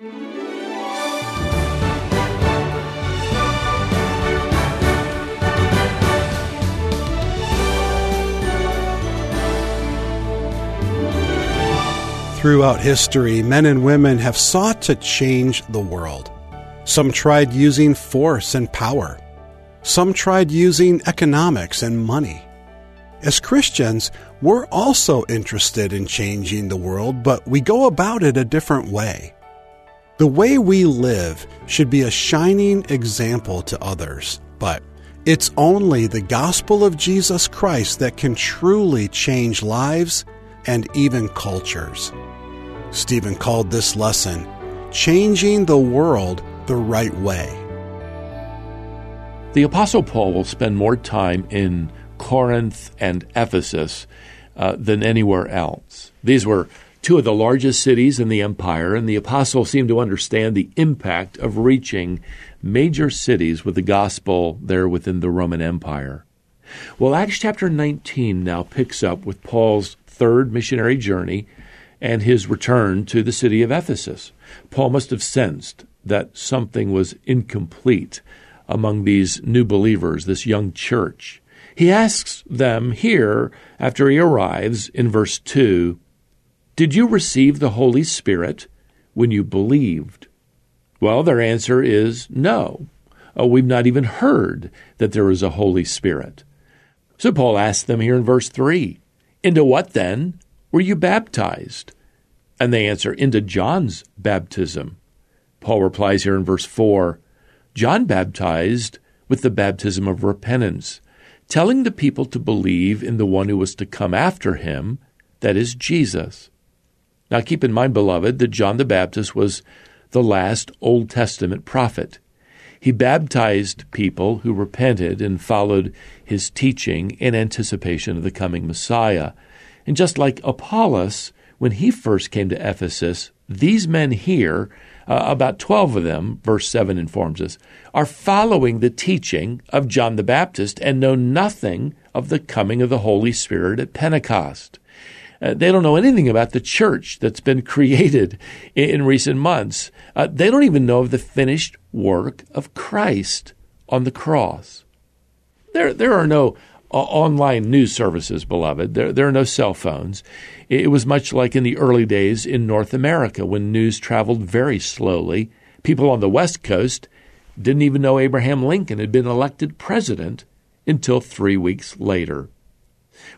Throughout history, men and women have sought to change the world. Some tried using force and power. Some tried using economics and money. As Christians, we're also interested in changing the world, but we go about it a different way. The way we live should be a shining example to others, but it's only the gospel of Jesus Christ that can truly change lives and even cultures. Stephen called this lesson Changing the World the Right Way. The Apostle Paul will spend more time in Corinth and Ephesus uh, than anywhere else. These were two of the largest cities in the empire, and the apostle seemed to understand the impact of reaching major cities with the gospel there within the Roman Empire. Well, Acts chapter 19 now picks up with Paul's third missionary journey and his return to the city of Ephesus. Paul must have sensed that something was incomplete among these new believers, this young church. He asks them here, after he arrives in verse 2, Did you receive the Holy Spirit when you believed? Well, their answer is no. Oh, we've not even heard that there is a Holy Spirit. So Paul asks them here in verse 3 Into what then were you baptized? And they answer, Into John's baptism. Paul replies here in verse 4 John baptized with the baptism of repentance, telling the people to believe in the one who was to come after him, that is, Jesus. Now keep in mind, beloved, that John the Baptist was the last Old Testament prophet. He baptized people who repented and followed his teaching in anticipation of the coming Messiah. And just like Apollos, when he first came to Ephesus, these men here, uh, about 12 of them, verse 7 informs us, are following the teaching of John the Baptist and know nothing of the coming of the Holy Spirit at Pentecost. Uh, they don't know anything about the church that's been created in, in recent months. Uh, they don't even know of the finished work of Christ on the cross. There, there are no online news services, beloved. There, there are no cell phones. It was much like in the early days in North America when news traveled very slowly. People on the West Coast didn't even know Abraham Lincoln had been elected president until three weeks later.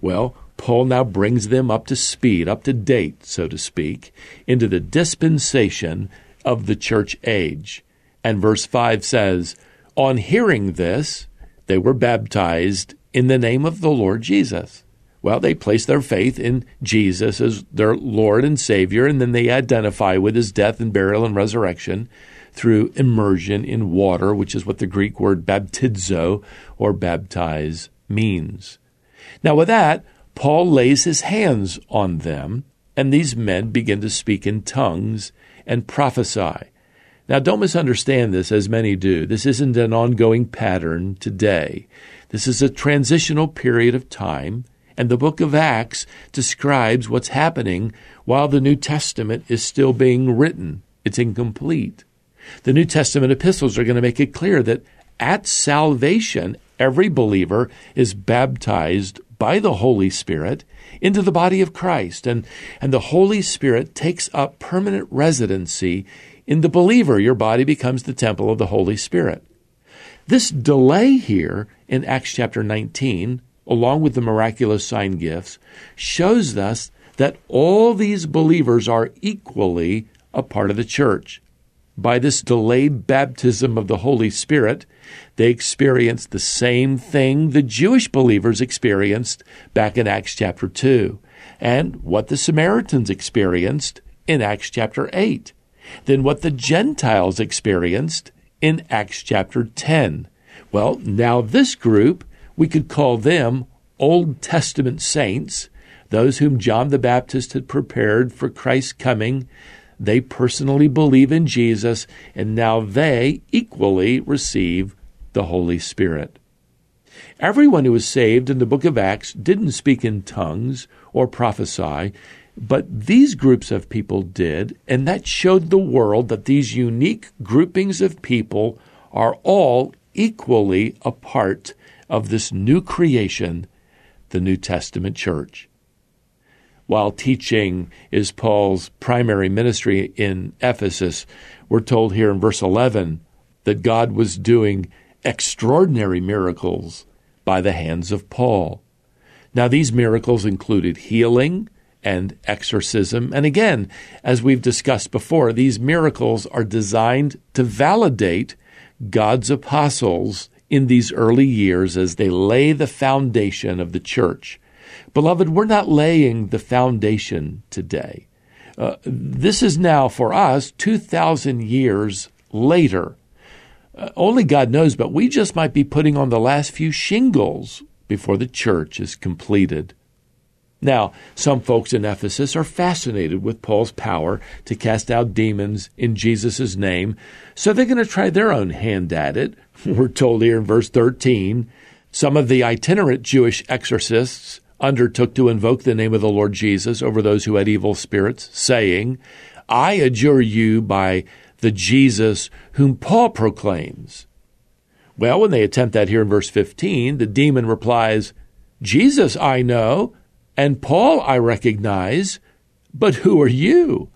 Well, Paul now brings them up to speed, up to date, so to speak, into the dispensation of the church age. And verse 5 says, On hearing this, they were baptized in the name of the Lord Jesus. Well, they place their faith in Jesus as their Lord and Savior, and then they identify with his death and burial and resurrection through immersion in water, which is what the Greek word baptizo or baptize means. Now, with that, Paul lays his hands on them, and these men begin to speak in tongues and prophesy. Now, don't misunderstand this as many do. This isn't an ongoing pattern today. This is a transitional period of time, and the book of Acts describes what's happening while the New Testament is still being written. It's incomplete. The New Testament epistles are going to make it clear that at salvation, every believer is baptized by the Holy Spirit into the body of Christ, and, and the Holy Spirit takes up permanent residency in the believer. Your body becomes the temple of the Holy Spirit. This delay here in Acts chapter 19, along with the miraculous sign gifts, shows us that all these believers are equally a part of the church. By this delayed baptism of the Holy Spirit, they experienced the same thing the Jewish believers experienced back in Acts chapter 2, and what the Samaritans experienced in Acts chapter 8, then what the Gentiles experienced in Acts chapter 10. Well, now this group, we could call them Old Testament saints, those whom John the Baptist had prepared for Christ's coming. They personally believe in Jesus, and now they equally receive the Holy Spirit. Everyone who was saved in the book of Acts didn't speak in tongues or prophesy. But these groups of people did, and that showed the world that these unique groupings of people are all equally a part of this new creation, the New Testament church. While teaching is Paul's primary ministry in Ephesus, we're told here in verse 11 that God was doing extraordinary miracles by the hands of Paul. Now, these miracles included healing and exorcism. And again, as we've discussed before, these miracles are designed to validate God's apostles in these early years as they lay the foundation of the church. Beloved, we're not laying the foundation today. Uh, this is now for us 2,000 years later. Uh, only God knows, but we just might be putting on the last few shingles before the church is completed. Now, some folks in Ephesus are fascinated with Paul's power to cast out demons in Jesus' name, so they're going to try their own hand at it. We're told here in verse 13 some of the itinerant Jewish exorcists undertook to invoke the name of the Lord Jesus over those who had evil spirits, saying, I adjure you by the Jesus whom Paul proclaims. Well, when they attempt that here in verse 15, the demon replies, Jesus I know, and Paul I recognize, but who are you?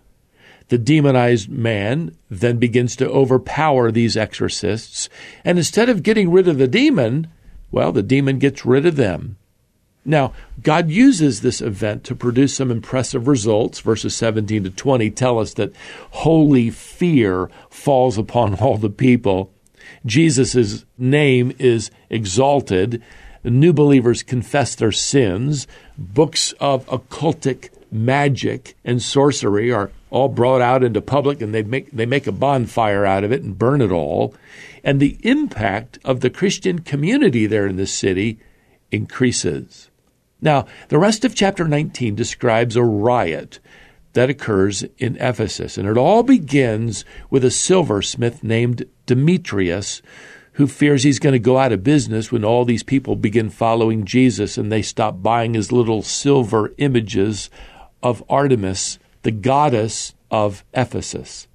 The demonized man then begins to overpower these exorcists, and instead of getting rid of the demon, well, the demon gets rid of them. Now, God uses this event to produce some impressive results. Verses 17 to 20 tell us that holy fear falls upon all the people. Jesus' name is exalted. New believers confess their sins. Books of occultic magic and sorcery are all brought out into public and they make, they make a bonfire out of it and burn it all. And the impact of the Christian community there in the city increases. Now, the rest of chapter 19 describes a riot that occurs in Ephesus, and it all begins with a silversmith named Demetrius who fears he's going to go out of business when all these people begin following Jesus and they stop buying his little silver images of Artemis, the goddess of Ephesus.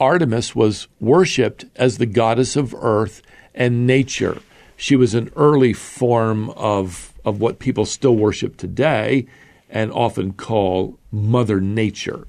Artemis was worshipped as the goddess of earth and nature. She was an early form of of what people still worship today and often call Mother Nature.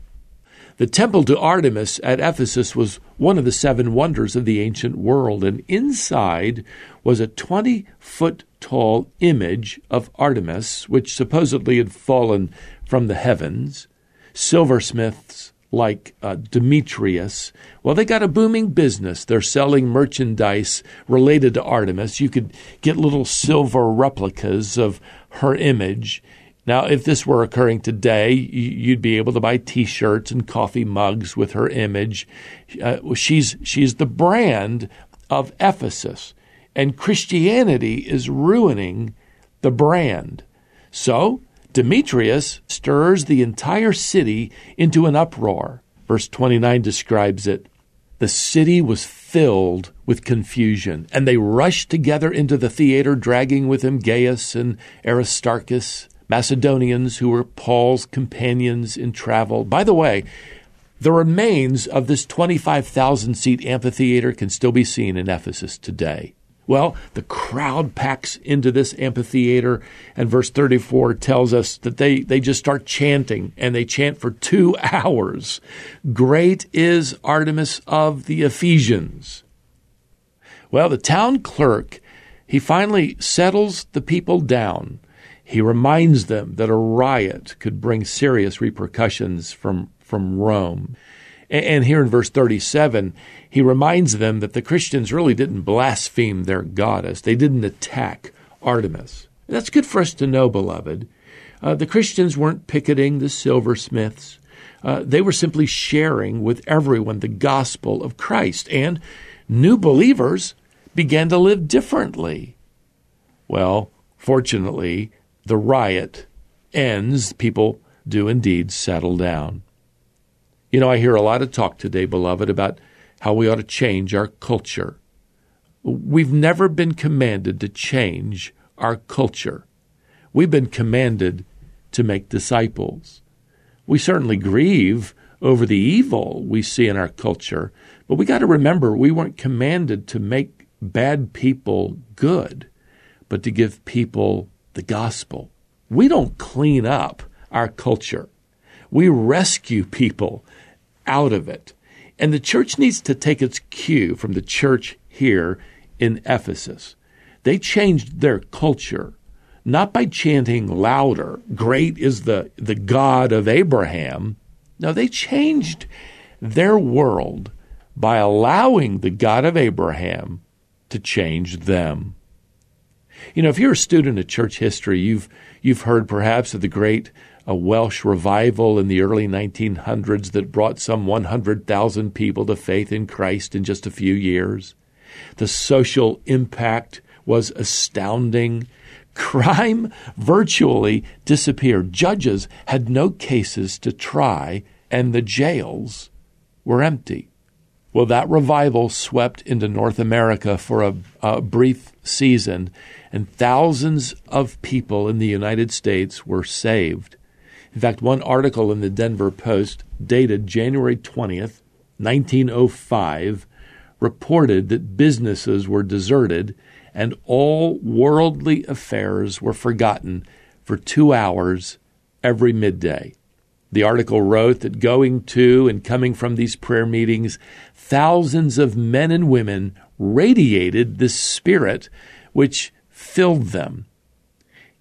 The temple to Artemis at Ephesus was one of the seven wonders of the ancient world, and inside was a 20 foot tall image of Artemis, which supposedly had fallen from the heavens. Silversmiths like uh, Demetrius, well, they got a booming business. They're selling merchandise related to Artemis. You could get little silver replicas of her image. Now, if this were occurring today, you'd be able to buy T-shirts and coffee mugs with her image. Uh, she's she's the brand of Ephesus, and Christianity is ruining the brand. So Demetrius stirs the entire city into an uproar. Verse 29 describes it. The city was filled with confusion, and they rushed together into the theater, dragging with them Gaius and Aristarchus, Macedonians who were Paul's companions in travel. By the way, the remains of this 25,000 seat amphitheater can still be seen in Ephesus today. Well, the crowd packs into this amphitheater, and verse 34 tells us that they, they just start chanting, and they chant for two hours. Great is Artemis of the Ephesians. Well, the town clerk, he finally settles the people down. He reminds them that a riot could bring serious repercussions from, from Rome. And here in verse 37, he reminds them that the Christians really didn't blaspheme their goddess, they didn't attack Artemis. That's good for us to know, beloved. Uh, the Christians weren't picketing the silversmiths. Uh, they were simply sharing with everyone the gospel of Christ, and new believers began to live differently. Well, fortunately, the riot ends. People do indeed settle down. You know, I hear a lot of talk today, beloved, about how we ought to change our culture. We've never been commanded to change our culture. We've been commanded to make disciples. We certainly grieve over the evil we see in our culture, but we got to remember we weren't commanded to make bad people good, but to give people the gospel. We don't clean up our culture. We rescue people out of it. And the church needs to take its cue from the church here in Ephesus. They changed their culture not by chanting louder, great is the, the God of Abraham. No, they changed their world by allowing the God of Abraham to change them. You know, if you're a student of church history, you've you've heard perhaps of the great uh, Welsh revival in the early 1900s that brought some 100,000 people to faith in Christ in just a few years. The social impact was astounding. Crime virtually disappeared. Judges had no cases to try, and the jails were empty. Well, that revival swept into North America for a, a, brief season, and thousands of people in the United States were saved. In fact, one article in the Denver Post, dated January 20th, 1905, reported that businesses were deserted and all worldly affairs were forgotten for two hours every midday. The article wrote that going to and coming from these prayer meetings, thousands of men and women radiated this spirit which filled them.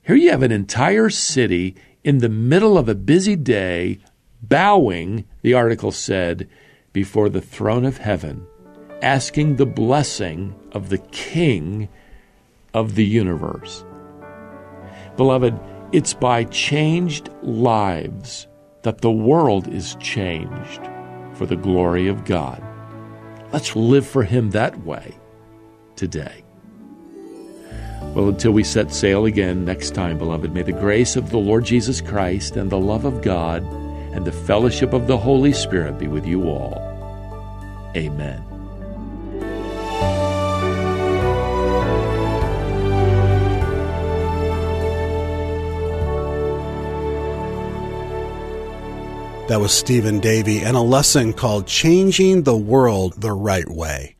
Here you have an entire city in the middle of a busy day, bowing, the article said, before the throne of heaven, asking the blessing of the King of the universe. Beloved, it's by changed lives that the world is changed for the glory of God. Let's live for Him that way today. Well, until we set sail again next time, beloved, may the grace of the Lord Jesus Christ and the love of God and the fellowship of the Holy Spirit be with you all. Amen. That was Stephen Davey and a lesson called Changing the World the Right Way.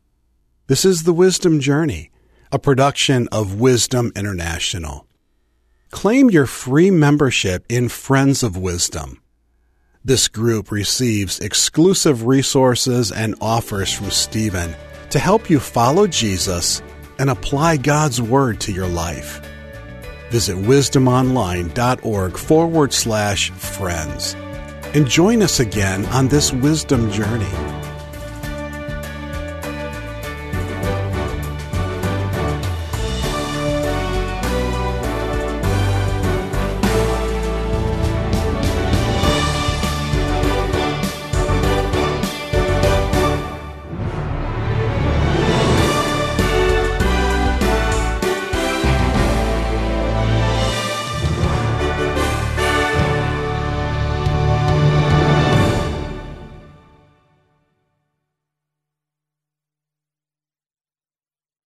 This is The Wisdom Journey, a production of Wisdom International. Claim your free membership in Friends of Wisdom. This group receives exclusive resources and offers from Stephen to help you follow Jesus and apply God's Word to your life. Visit wisdomonline.org forward slash friends and join us again on this wisdom journey.